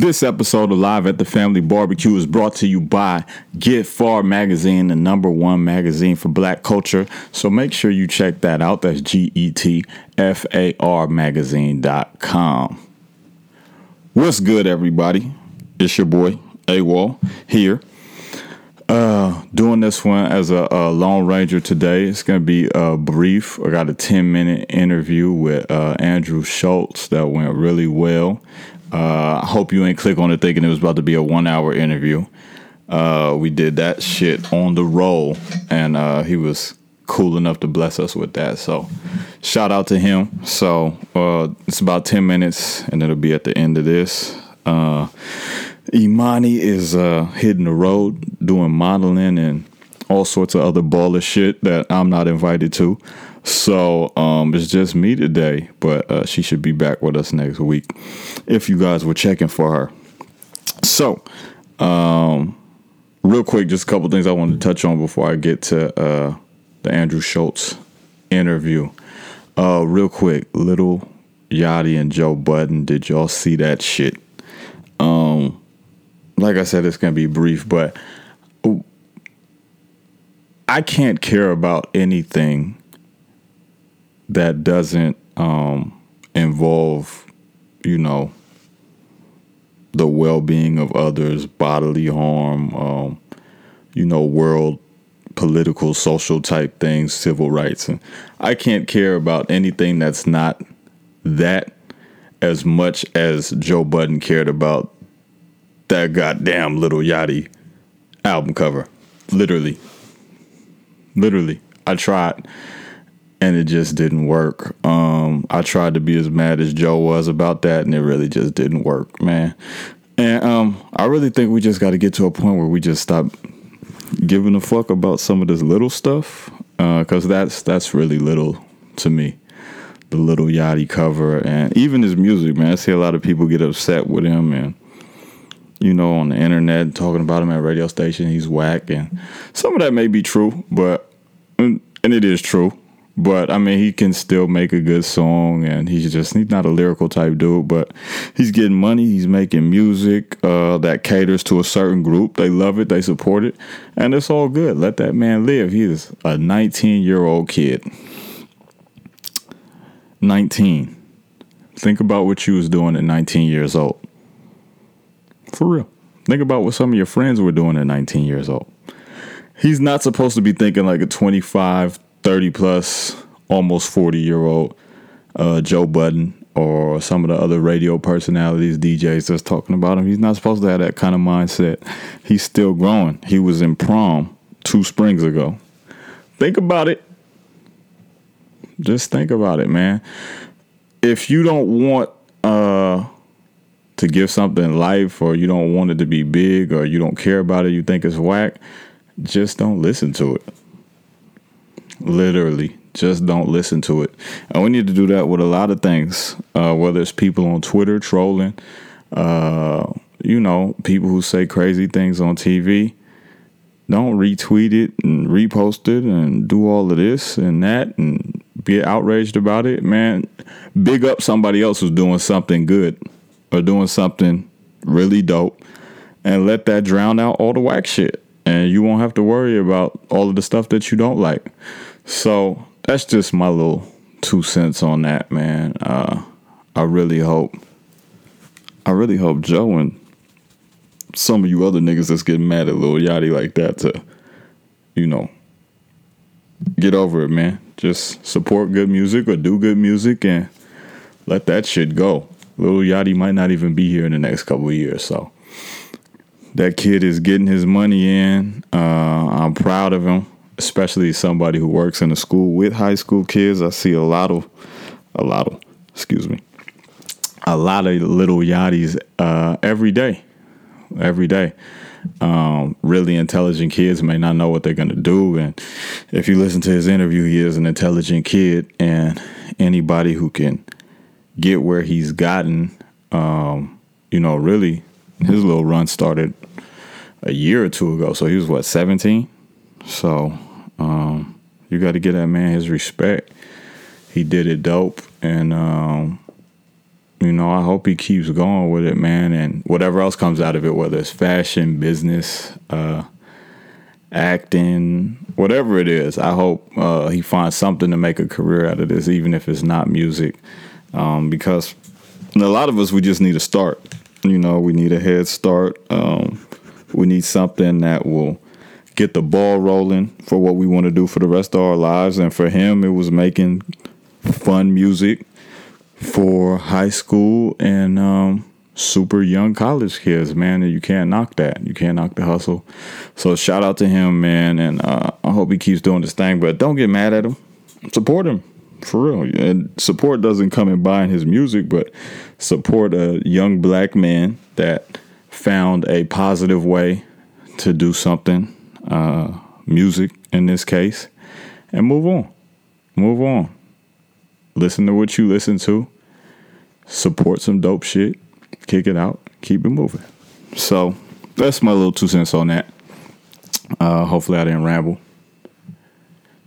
This episode of Live at the Family Barbecue is brought to you by Get Far Magazine, the number one magazine for black culture. So make sure you check that out. That's G E T F A R magazine.com. What's good, everybody? It's your boy, AWOL, here. Uh, doing this one as a, a Ranger today. It's going to be uh, brief. I got a 10 minute interview with uh, Andrew Schulz that went really well. Uh, I hope you ain't click on it thinking it was about to be a one hour interview. Uh, we did that shit on the roll, and uh, he was cool enough to bless us with that. So, shout out to him. So, uh, it's about 10 minutes, and it'll be at the end of this. Uh, Imani is uh, hitting the road, doing modeling and all sorts of other baller shit that I'm not invited to. So um, it's just me today, but uh, she should be back with us next week if you guys were checking for her. So, um, real quick, just a couple things I wanted to touch on before I get to uh, the Andrew Schulz interview. Uh, real quick, Lil Yachty and Joe Budden, did y'all see that shit? Um, like I said, it's gonna be brief, but I can't care about anything that doesn't um, involve, you know, the well-being of others, bodily harm, um, you know, world political, social type things, civil rights, and I can't care about anything that's not that as much as Joe Budden cared about that goddamn Lil Yachty album cover. Literally. Literally. I tried and it just didn't work. Um, I tried to be as mad as Joe was about that, and it really just didn't work, man. And um, I really think we just got to get to a point where we just stop giving a fuck about some of this little stuff, because uh, that's that's really little to me. The Lil Yachty cover, and even his music, man. I see a lot of people get upset with him, and you know, on the internet talking about him at radio station. He's whack, and some of that may be true, but and it is true. But I mean, he can still make a good song, and he's just he's not a lyrical type dude, but he's getting money. He's making music uh, that caters to a certain group. They love it, they support it, and it's all good. Let that man live. He is a 19 year old kid. 19. Think about what you was doing at 19 years old. For real. Think about what some of your friends were doing at 19 years old. He's not supposed to be thinking like a 25, 30 plus, almost 40 year old uh, Joe Budden or some of the other radio personalities, DJs that's talking about him. He's not supposed to have that kind of mindset. He's still growing. He was in prom two springs ago. Think about it. Just think about it, man. If you don't want uh, to give something life or you don't want it to be big or you don't care about it, you think it's whack, just don't listen to it. Literally, just don't listen to it. And we need to do that with a lot of things, uh, whether it's people on Twitter trolling, uh, you know, people who say crazy things on TV. Don't retweet it and repost it and do all of this and that and be outraged about it. Man, big up somebody else who's doing something good or doing something really dope and let that drown out all the whack shit. And you won't have to worry about all of the stuff that you don't like. So that's just my little two cents on that, man. Uh, I really hope, I really hope Joe and some of you other niggas that's getting mad at Lil Yachty like that to, you know, get over it, man. Just support good music or do good music and let that shit go. Lil Yachty might not even be here in the next couple of years, so that kid is getting his money in. Uh, I'm proud of him especially somebody who works in a school with high school kids. I see a lot of, a lot of, excuse me, a lot of little yachties uh, every day, every day. Um, really intelligent kids may not know what they're gonna do, and if you listen to his interview, he is an intelligent kid, and anybody who can get where he's gotten, um, you know, really, his little run started a year or two ago. So he was what, 17? So um, you got to give that man his respect. He did it dope, and um, You know, I hope he keeps going with it, man, and whatever else comes out of it, whether it's fashion, business, uh, acting, whatever it is, I hope uh, he finds something to make a career out of this, even if it's not music. Um, because a lot of us, we just need a start. You know, we need a head start. Um, we need something that will get the ball rolling for what we want to do for the rest of our lives. And for him, it was making fun music for high school and um, super young college kids, man. And you can't knock that. You can't knock the hustle. So shout out to him, man. And uh, I hope he keeps doing this thing. But don't get mad at him. Support him for real. And support doesn't come in buying his music, but support a young black man that found a positive way to do something, uh, music in this case, and move on. Move on listen to what you listen to, support some dope shit, kick it out, keep it moving. So that's my little two cents on that. Uh, hopefully, I didn't ramble.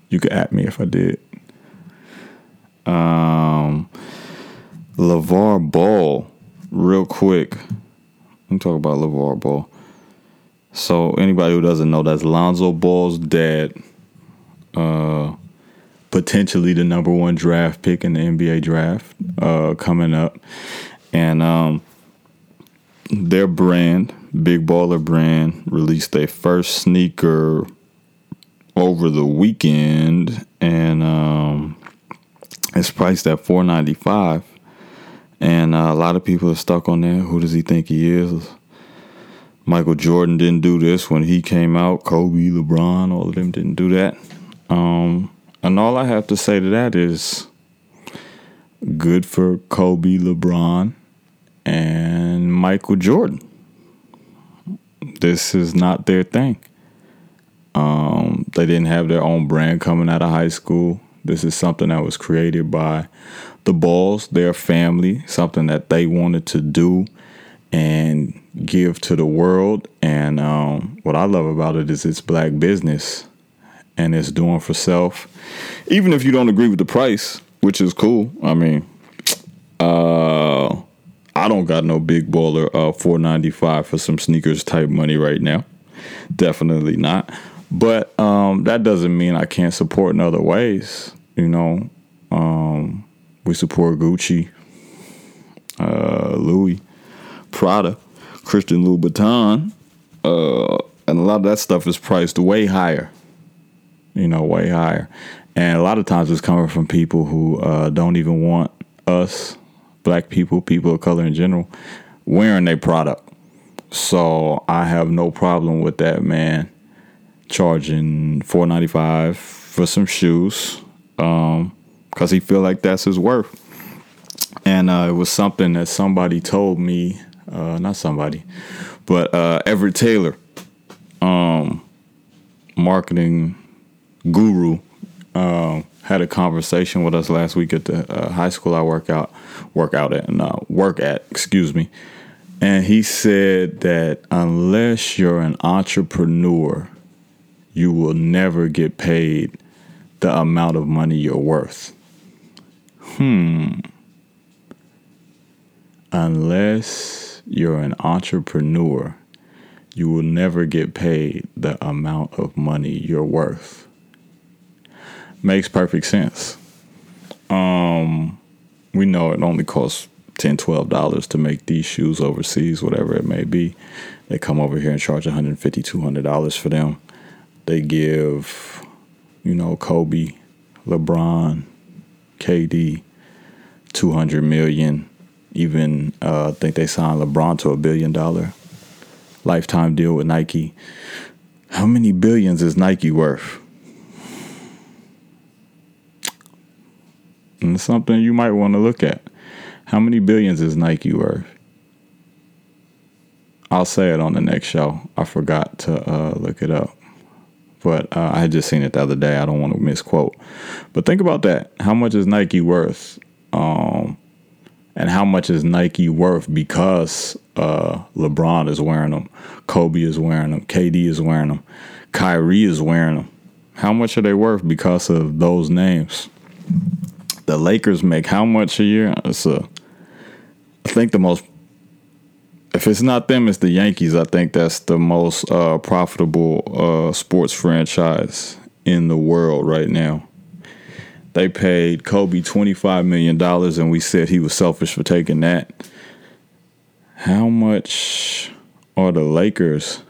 You could at me if I did. Um, LaVar Ball, real quick. Me talk about LaVar Ball. So, anybody who doesn't know, that's Lonzo Ball's dad. Uh, potentially the number one draft pick in the NBA draft uh, coming up. And um, their brand, Big Baller Brand, released their first sneaker over the weekend, and um, it's priced at four ninety five. And uh, a lot of people are stuck on that. Who does he think he is? Michael Jordan didn't do this when he came out. Kobe, LeBron, all of them didn't do that. Um, and all I have to say to that is good for Kobe, LeBron, and Michael Jordan. This is not their thing. Um, they didn't have their own brand coming out of high school. This is something that was created by the Balls, their family, something that they wanted to do and give to the world. And um, what I love about it is it's black business and it's doing for self. Even if you don't agree with the price, which is cool. I mean, uh, I don't got no big baller uh 495 for some sneakers type money right now. Definitely not. But um, that doesn't mean I can't support in other ways. You know, um, we support Gucci, uh, Louis, Prada, Christian Louboutin, uh, and a lot of that stuff is priced way higher you know, way higher. And a lot of times it's coming from people who uh, don't even want us, black people, people of color in general, wearing their product. So I have no problem with that man charging four ninety five for some shoes, um, cause he feel like that's his worth. And uh, it was something that somebody told me, uh, not somebody, but uh, Everett Taylor, um, marketing guru um, had a conversation with us last week at the uh, high school I work out work out at and uh, work at, excuse me. And he said that unless you're an entrepreneur, you will never get paid the amount of money you're worth. Hmm. Unless you're an entrepreneur, you will never get paid the amount of money you're worth makes perfect sense. Um, we know it only costs 10 $12 to make these shoes overseas, whatever it may be. They come over here and charge $150, $200 for them. They give, you know, Kobe, LeBron, KD, 200 million. Even uh, I think they signed LeBron to a billion dollar lifetime deal with Nike. How many billions is Nike worth? And it's something you might want to look at. How many billions is Nike worth? I'll say it on the next show. I forgot to uh, look it up. But uh, I had just seen it the other day. I don't want to misquote. But think about that. How much is Nike worth? Um, and how much is Nike worth because uh, LeBron is wearing them, Kobe is wearing them, KD is wearing them, Kyrie is wearing them. How much are they worth because of those names? the Lakers make how much a year? It's a I think the most if it's not them, it's the Yankees. I think that's the most uh, profitable uh, sports franchise in the world right now. They paid Kobe $25 million, and we said he was selfish for taking that. How much are the Lakers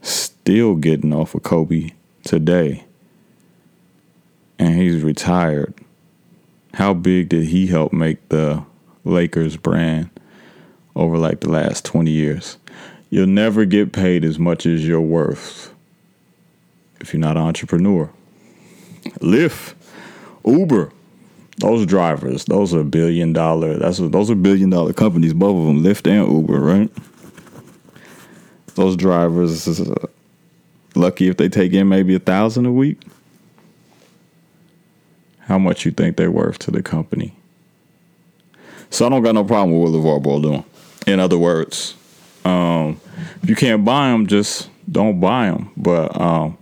still getting off of Kobe today? And he's retired. How big did he help make the Lakers brand? over like the last 20 years. You'll never get paid as much as you're worth if you're not an entrepreneur. Lyft, Uber, those drivers, those are billion dollar. That's what, those are billion dollar companies, both of them, Lyft and Uber, right? Those drivers, uh, lucky if they take in maybe a thousand a week. How much you think they're worth to the company? So I don't got no problem with what LaVar Ball doing. In other words, um, if you can't buy them, just don't buy them. But um,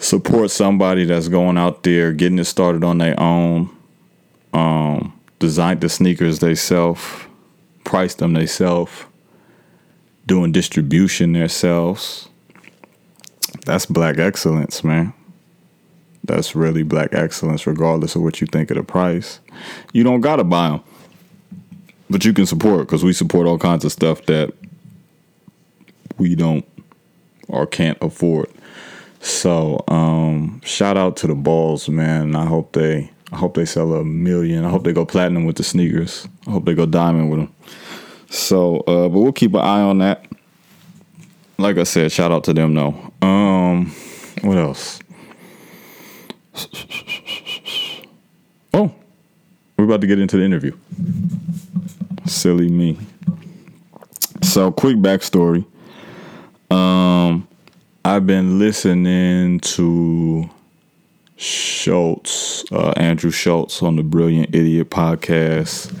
support somebody that's going out there, getting it started on their own, um, the sneakers they self, price them they self, doing distribution themselves. That's black excellence, man. That's really black excellence, regardless of what you think of the price. You don't gotta buy them but you can support because we support all kinds of stuff that we don't or can't afford. So um, shout out to the balls, man. I hope they I hope they sell a million. I hope they go platinum with the sneakers. I hope they go diamond with them. So, uh, but we'll keep an eye on that. Like I said, shout out to them though. Um, what else? Oh, we're about to get into the interview. Silly me. So, quick backstory. Um, I've been listening to Schulz, uh, Andrew Schulz on the Brilliant Idiot podcast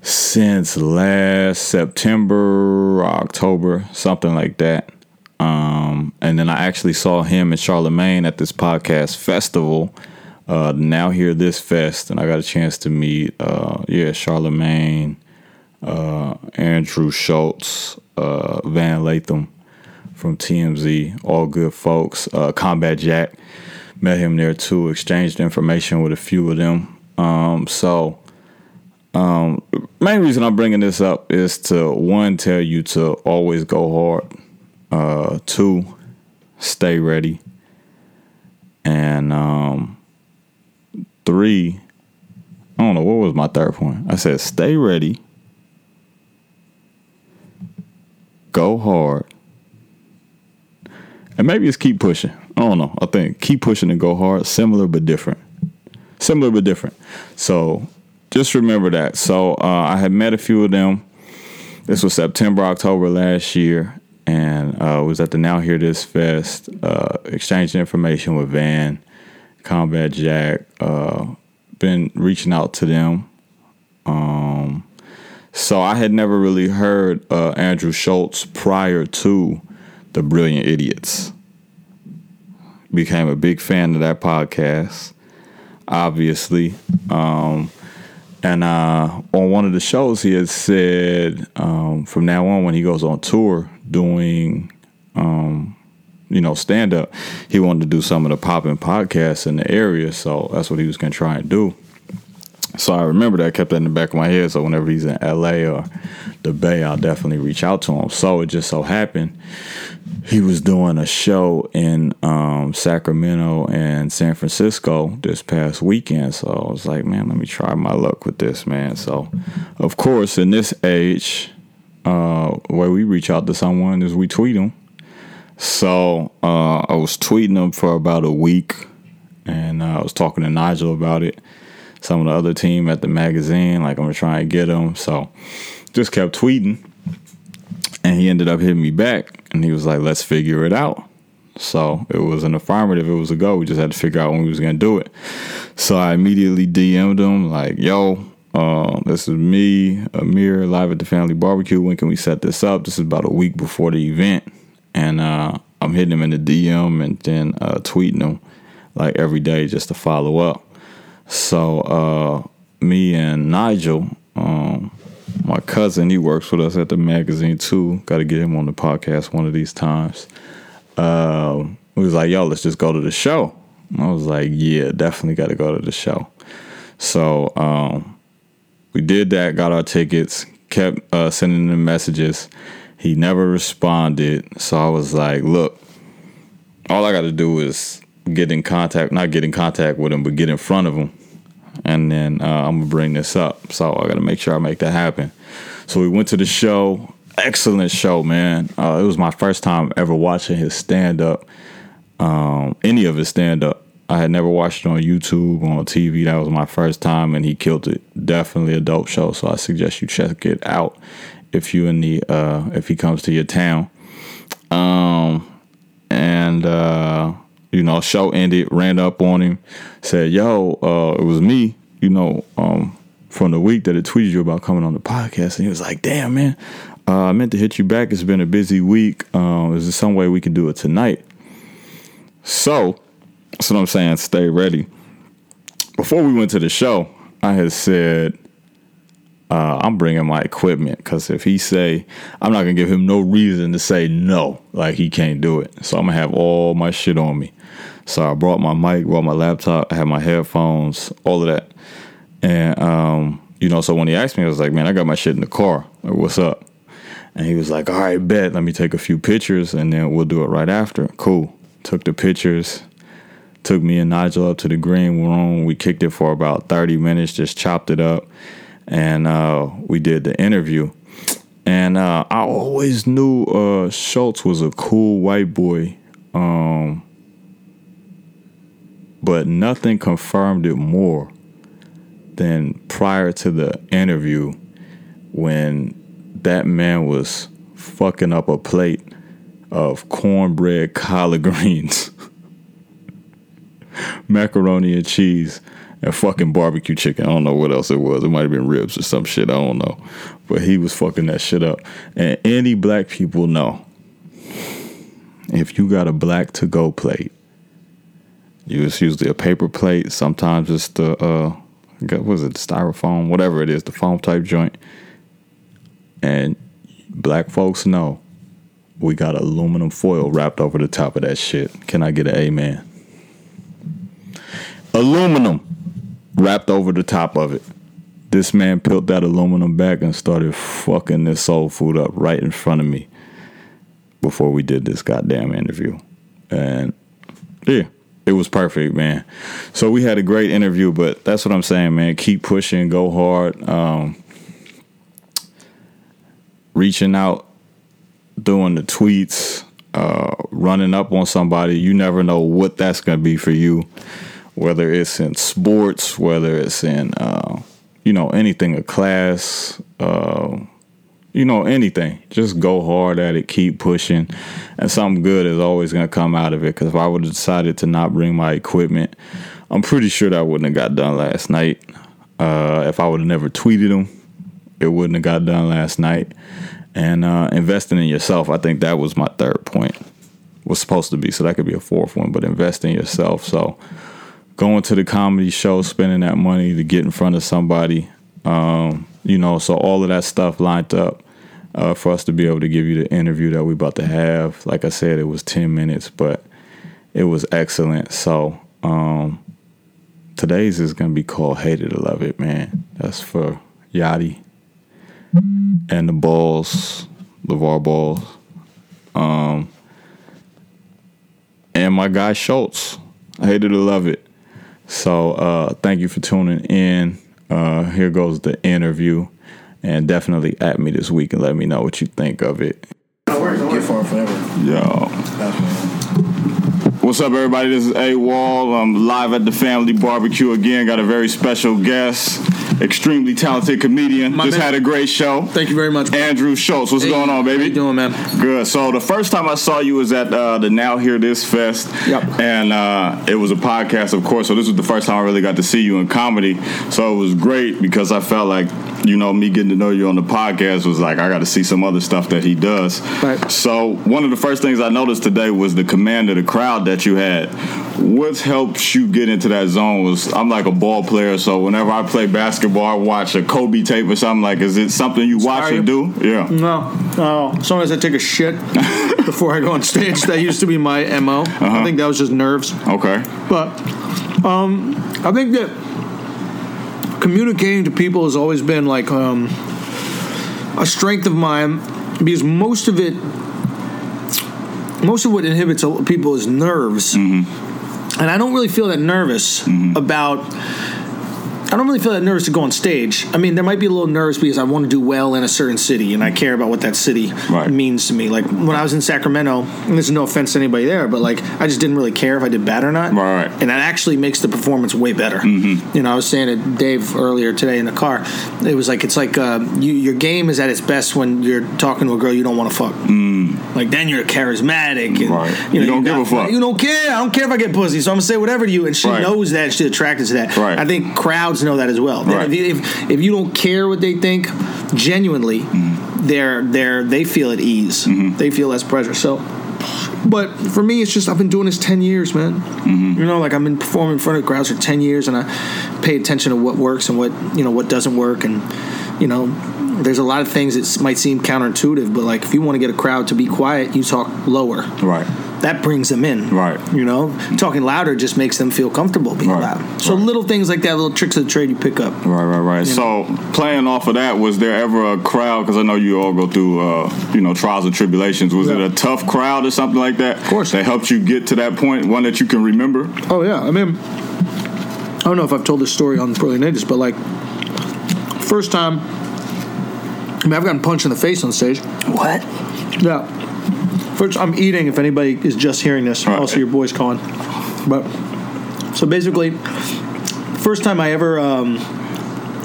since last September, October, something like that. Um, and then I actually saw him and Charlemagne at this podcast festival uh, now hear this fest, and I got a chance to meet, uh, yeah, Charlemagne, uh, Andrew Schultz, uh, Van Lathan from TMZ, all good folks. Uh, Combat Jack, met him there too, exchanged information with a few of them. Um, so, um, main reason I'm bringing this up is to one, tell you to always go hard. Uh, two, stay ready. And um, three, I don't know what was my third point. I said stay ready, go hard, and maybe it's keep pushing. I don't know. I think keep pushing and go hard, similar but different. Similar but different. So just remember that. So uh, I had met a few of them. This was September, October last year, and uh, was at the Now Hear This Fest, uh, exchanging information with Van Combat Jack, uh, been reaching out to them. Um, so I had never really heard uh, Andrew Schulz prior to the Brilliant Idiots. Became a big fan of that podcast, obviously. Um, and uh, on one of the shows, he had said um, from now on, when he goes on tour doing um, you know, stand up, he wanted to do some of the popping podcasts in the area. So that's what he was going to try and do. So I remember that, I kept that in the back of my head. So whenever he's in LA or the Bay, I'll definitely reach out to him. So it just so happened he was doing a show in um, Sacramento and San Francisco this past weekend. So I was like, man, let me try my luck with this, man. So, of course, in this age, uh, where we reach out to someone is we tweet them so uh, I was tweeting them for about a week, and uh, I was talking to Nigel about it. Some of the other team at the magazine, like I'm gonna try and get him. So just kept tweeting, and he ended up hitting me back, and he was like, "Let's figure it out." So it was an affirmative. It was a go. We just had to figure out when we was gonna do it. So I immediately DM'd him like, "Yo, uh, this is me, Amir, live at the family barbecue. When can we set this up? This is about a week before the event." and uh, I'm hitting him in the DM and then uh, tweeting him like every day just to follow up. So uh, me and Nigel um, my cousin, he works with us at the magazine too. Got to get him on the podcast one of these times. Um, he was like, "Yo, let's just go to the show." I was like, "Yeah, definitely got to go to the show." So um, we did that. Got our tickets. Kept uh, sending him messages. He never responded. So I was like, "Look, all I got to do is get in contact. Not get in contact with him, but get in front of him." and then uh, I'm gonna bring this up. So I gotta make sure I make that happen. So we went to the show. Excellent show, man. Uh, it was my first time ever watching his stand up, um, any of his stand up. I had never watched it on YouTube on TV. That was my first time, and he killed it. Definitely a dope show. So I suggest you check it out if you in the uh, if he comes to your town. Um, and uh, you know, show ended, ran up on him, said, "Yo, uh, it was me." You know, um, from the week that it tweeted you about coming on the podcast, and he was like, "Damn, man, uh, I meant to hit you back. It's been a busy week. Um, is there some way we can do it tonight?" So, that's what I'm saying. Stay ready. Before we went to the show, I had said, uh, I'm bringing my equipment because if he say, I'm not gonna give him no reason to say no, like he can't do it. So I'm gonna have all my shit on me. So I brought my mic, brought my laptop, I had my headphones, all of that. And um, you know, so when he asked me, I was like, man, I got my shit in the car. Like, what's up? And he was like, all right, bet. Let me take a few pictures and then we'll do it right after. Cool. Took the pictures. Took me and Nigel up to the green room. We kicked it for about 30 minutes, just chopped it up. And uh, we did the interview. And uh, I always knew uh, Schulz was a cool white boy. Um, but nothing confirmed it more than prior to the interview when that man was fucking up a plate of cornbread collard greens, macaroni and cheese, and fucking barbecue chicken. I don't know what else it was. It might have been ribs or some shit. I don't know. But he was fucking that shit up. And any black people know if you got a black to go plate it's usually a paper plate. Sometimes it's the uh, what was it, the styrofoam, whatever it is, the foam type joint. And black folks know we got aluminum foil wrapped over the top of that shit. Can I get an amen? Aluminum wrapped over the top of it. This man peeled that aluminum back and started fucking this soul food up right in front of me before we did this goddamn interview. And yeah, it was perfect, man. So we had a great interview, but that's what I'm saying, man. Keep pushing, go hard, um, reaching out, doing the tweets, uh, running up on somebody. You never know what that's gonna be for you, whether it's in sports, whether it's in uh, you know anything, a class. Uh, you know, anything. Just go hard at it, keep pushing, and something good is always to come out of it. Because if I would have decided to not bring my equipment, I'm pretty sure that wouldn't have got done last night. Uh, if I would have never tweeted them, it wouldn't have got done last night. And uh, investing in yourself, I think that was my third point. Was supposed to be, so that could be a fourth one. But invest in yourself. So going to the comedy show, spending that money to get in front of somebody, um, you know, so all of that stuff lined up uh, for us to be able to give you the interview that we're about to have. Like I said, it was 10 minutes, but it was excellent. So um, today's is going to be called Hated to Love It, man. That's for Yachty and the Balls, LaVar Balls. Um, and my guy Schulz. I hated to love it. So uh, thank you for tuning in. Uh, here goes the interview and definitely at me this week and let me know what you think of it. Get far forever. Yo. What's up, everybody? This is A Wall. I'm live at the Family Barbecue again. Got a very special guest, extremely talented comedian. My Just man. had a great show. Thank you very much. Andrew Schulz. What's Hey, going on, baby? How you doing, man? Good. So the first time I saw you was at uh, the Now Hear This Fest. Yep. And uh, it was a podcast, of course. So this was the first time I really got to see you in comedy. So it was great because I felt like you know, me getting to know you on the podcast was like, I got to see some other stuff that he does. Right. So one of the first things I noticed today was the command of the crowd that you had. What helps you get into that zone was I'm like a ball player, so whenever I play basketball, I watch a Kobe tape or something. Like, is it something you watch Inspire or do? Yeah. No, no. Sometimes I take a shit before I go on stage. That used to be my mo. I think that was just nerves. Okay. But um, I think that communicating to people has always been like um, a strength of mine because most of it, most of what inhibits people is nerves. And I don't really feel that nervous about. I don't really feel that nervous to go on stage. I mean, there might be a little nervous because I want to do well in a certain city and I care about what that city Right. means to me. Like when I was in Sacramento, and there's no offense to anybody there, but like I just didn't really care if I did bad or not. Right. And that actually makes the performance way better. You know, I was saying to Dave earlier today in the car, it was like it's like uh, you, your game is at its best when you're talking to a girl you don't want to fuck. Like then you're charismatic. And, Right. You, You don't give got- a fuck. You don't care. I don't care if I get pussy, so I'm gonna say whatever to you. And she Right. knows that. She's attracted to that. Right. I think crowds know that as well. Right. If, you, if if you don't care what they think, genuinely, Mm-hmm. they're they're they feel at ease. They feel less pressure. So. But for me, it's just I've been doing this ten years, man. Mm-hmm. You know, like I've been performing in front of crowds for ten years, and I pay attention to what works and what you know what doesn't work, and you know, there's a lot of things that might seem counterintuitive, but like if you want to get a crowd to be quiet, you talk lower. Right. That brings them in. Right. You know, talking louder just makes them feel comfortable being Right. loud. So Right. little things like that, little tricks of the trade you pick up. Right, right, right. So, playing off of that, was there ever a crowd? Because I know you all go through, uh, you know, trials and tribulations. Was it a tough crowd or something like that? Of course. That helped you get to that point, one that you can remember. Oh yeah, I mean, I don't know if I've told this story on Brilliant Idiots, but like, first time, I mean, I've gotten punched in the face on stage. What? Yeah. First, I'm eating. If anybody is just hearing this, Right. also your boy's calling. But so basically, first time I ever, um,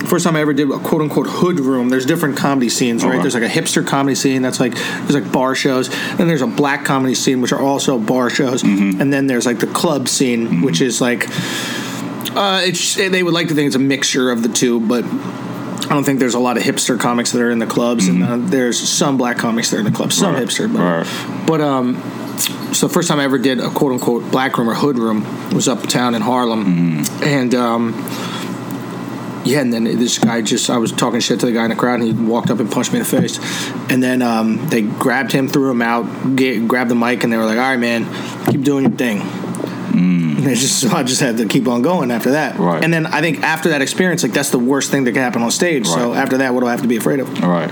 first time I ever did a quote unquote hood room. There's different comedy scenes, right? Okay. There's like a hipster comedy scene that's like there's like bar shows, and there's a black comedy scene which are also bar shows, and then there's like the club scene which is like. Uh, it's they would like to think it's a mixture of the two, but I don't think there's a lot of hipster comics that are in the clubs, and uh, there's some black comics that are in the clubs, some Right. hipster, but Right. but um, so the first time I ever did a quote unquote black room or hood room was uptown in Harlem, and um, yeah, and then this guy just I was talking shit to the guy in the crowd, and he walked up and punched me in the face, and then um, they grabbed him, threw him out, ga- grabbed the mic, and they were like, "All right, man, keep doing your thing." And it's just so I just had to keep on going after that. Right. And then I think after that experience, like that's the worst thing that can happen on stage. So after that, what do I have to be afraid of? All right.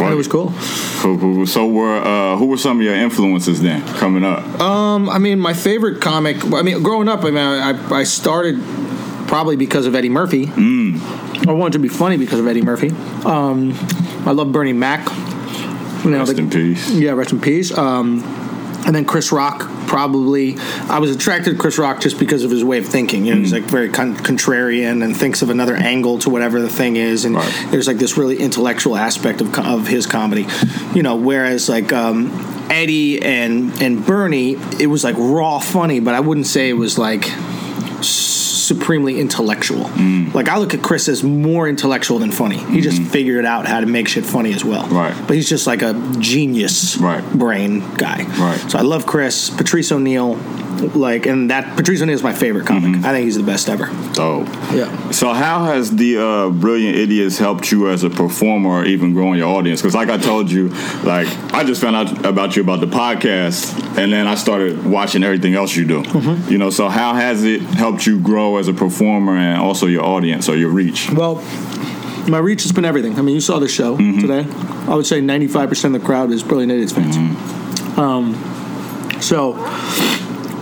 And it was cool. Cool, cool. cool. So, were uh, who were some of your influences then coming up? Um, I mean, my favorite comic. I mean, growing up, I mean, I, I started probably because of Eddie Murphy. I wanted to be funny because of Eddie Murphy. Um, I love Bernie Mac. You know, Rest the- in peace. Yeah, rest in peace. Um, and then Chris Rock, probably. I was attracted to Chris Rock just because of his way of thinking. You know, he's like very con- contrarian and thinks of another angle to whatever the thing is. And Right. there's like this really intellectual aspect of, of his comedy. You know, whereas like um, Eddie and and Bernie, it was like raw funny, but I wouldn't say it was like supremely intellectual. Mm. Like I look at Chris as more intellectual than funny. He just figured out how to make shit funny as well. Mm-hmm. Right. But he's just like a genius Right. brain guy. Right. So I love Chris, Patrice O'Neal, like and that Patrice O'Neal is my favorite comic. Mm-hmm. I think he's the best ever. Oh. Yeah. So, how has the uh, Brilliant Idiots helped you as a performer or even growing your audience? Because, like I told you, like I just found out about you about the podcast, and then I started watching everything else you do. Mm-hmm. You know, so how has it helped you grow as a performer and also your audience or your reach? Well, my reach has been everything. I mean, you saw the show Mm-hmm. today. I would say 95% of the crowd is Brilliant Idiots fans. Mm-hmm. Um, so,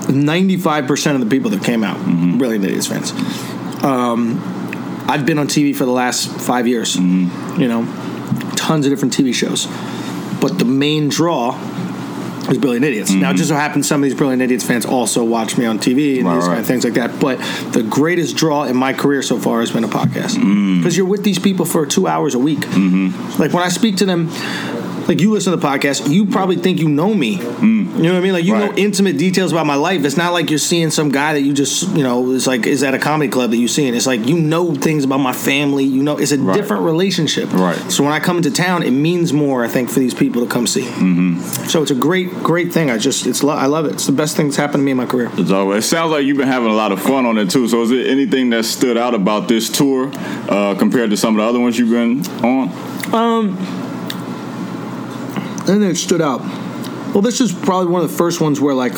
95% of the people that came out, Mm-hmm. Brilliant Idiots fans. Um, I've been on TV for the last five years, Mm-hmm. you know, tons of different TV shows. But the main draw is Brilliant Idiots. Now, it just so happens some of these Brilliant Idiots fans also watch me on TV and Right, these kind of things like that. But the greatest draw in my career so far has been a podcast Mm. because you're with these people for two hours a week. Mm-hmm. Like when I speak to them, like you listen to the podcast, you probably think you know me. You know what I mean? Like you know intimate details about my life. It's not like you're seeing some guy that you just you know is like is at a comedy club that you see, and it's like you know things about my family. You know, it's a Right. different relationship. Right. So when I come into town, it means more. I think for these people to come see. Mm-hmm. So it's a great, great thing. I just it's lo- I love it. It's the best thing that's happened to me in my career. So it sounds like you've been having a lot of fun on it too. So is there anything that stood out about this tour uh, compared to some of the other ones you've been on? And it stood out. Well, this is probably one of the first ones where like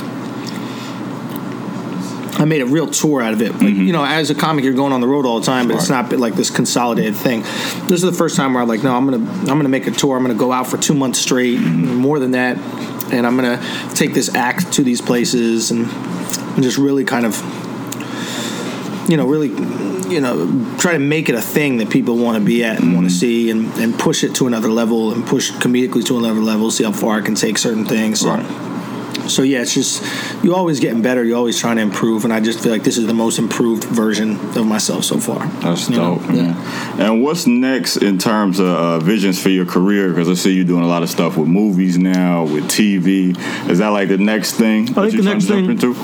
I made a real tour out of it. Like, mm-hmm. You know, as a comic, you're going on the road all the time, but it's not like this consolidated thing. This is the first time where I'm like, no, I'm gonna I'm gonna make a tour. I'm gonna go out for two months straight, mm-hmm. more than that, and I'm gonna take this act to these places and, and just really kind of, you know, really, you know, try to make it a thing that people want to be at and want to see, and, and push it to another level and push comedically to another level. See how far I can take certain things. So- so yeah, it's just you always getting better. You're always trying to improve, and I just feel like this is the most improved version of myself so far. That's You dope. man. And what's next in terms of uh, visions for your career? Because I see you doing a lot of stuff with movies now, with TV. Is that like the next thing that think you're the next thing- into?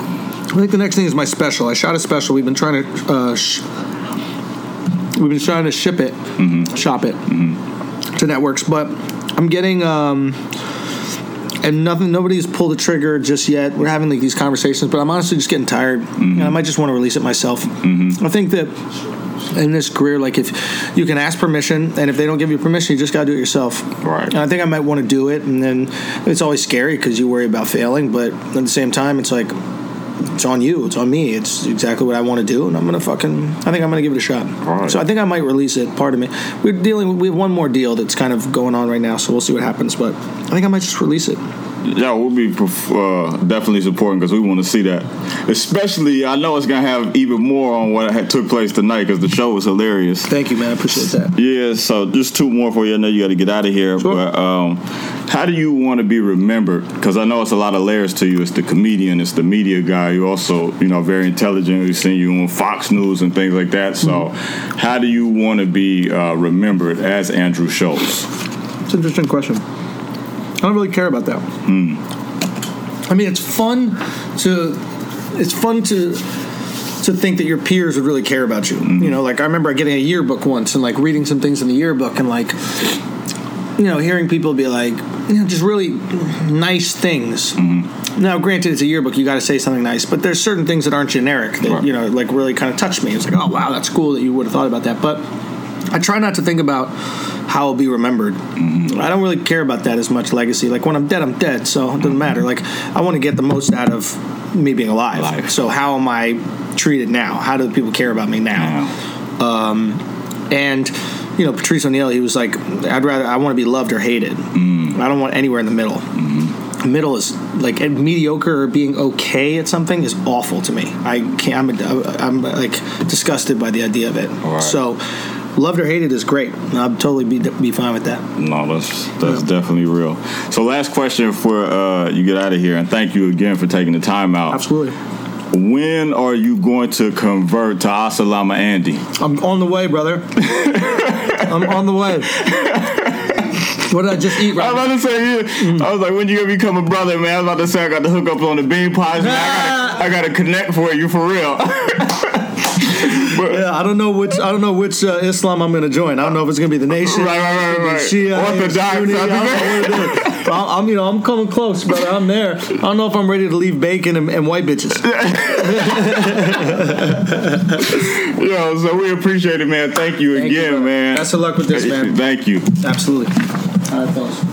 I think the next thing is my special. I shot a special. We've been trying to uh, sh- we've been trying to ship it, shop it to networks, but I'm getting. Um, and nothing, nobody's pulled the trigger just yet. We're having like these conversations, but I'm honestly just getting tired, and I might just want to release it myself. I think that in this career, like if you can ask permission, and if they don't give you permission, you just gotta do it yourself. Right. And I think I might want to do it, and then it's always scary because you worry about failing, but at the same time, it's like it's on you, it's on me, it's exactly what I want to do, and I'm gonna fucking, I think I'm gonna give it a shot. Right. So I think I might release it. Part of me, we're dealing, we have one more deal that's kind of going on right now, so we'll see what happens. But I think I might just release it. Yeah, we'll be uh, definitely supporting because we want to see that. Especially, I know it's gonna have even more on what had took place tonight because the show was hilarious. Thank you, man. I appreciate that. Yeah, so just two more for you. I know you got to get out of here, Sure. but um, how do you want to be remembered? Because I know it's a lot of layers to you. It's the comedian, it's the media guy. You also, you know, very intelligent. We've seen you on Fox News and things like that. So, how do you want to be uh, remembered as Andrew Schulz? It's an interesting question. I don't really care about that. Hmm. I mean, it's fun to it's fun to to think that your peers would really care about you. Hmm. You know, like I remember getting a yearbook once and like reading some things in the yearbook and like you know hearing people be like you know just really nice things. Hmm. Now, granted, it's a yearbook; you got to say something nice, but there's certain things that aren't generic that Right. you know like really kind of touched me. It's like, oh wow, that's cool that you would have thought about that, but. I try not to think about how I'll be remembered. Mm-hmm. I don't really care about that as much legacy. Like when I'm dead, I'm dead, so it doesn't matter. Like I want to get the most out of me being alive. Alive. So how am I treated now? How do people care about me now? Um, and you know, Patrice O'Neal, he was like, I'd rather I want to be loved or hated. Mm. I don't want anywhere in the middle. Mm-hmm. Middle is like mediocre or being okay at something is awful to me. I can't. I'm, I'm like disgusted by the idea of it. Right. So, loved or hated is great. I'd totally be be fine with that. No, that's that's definitely real. So, last question before uh, you get out of here, and thank you again for taking the time out. Absolutely. When are you going to convert to Asalama Andy? I'm on the way, brother. I'm on the way. What did I just eat I right was about to say, yeah. I was like, when you gonna become a brother, man? I was about to say, I got the hook up on the bean pies. Man. I, gotta, I gotta connect for you for real. Yeah, I don't know which I don't know which uh, Islam I'm going to join. I don't know if it's going to be the nation, Right, right, right, it's gonna be right. Shia, Orthodox, Sunni, I don't know what it is. But I'm, I'm, you know, I'm coming close, brother. I'm there. I don't know if I'm ready to leave bacon and, and white bitches. Yo, so we appreciate it, man. Thank you Thank again, brother. man. Best of luck with this, man. Thank you. Absolutely. All right, fellas.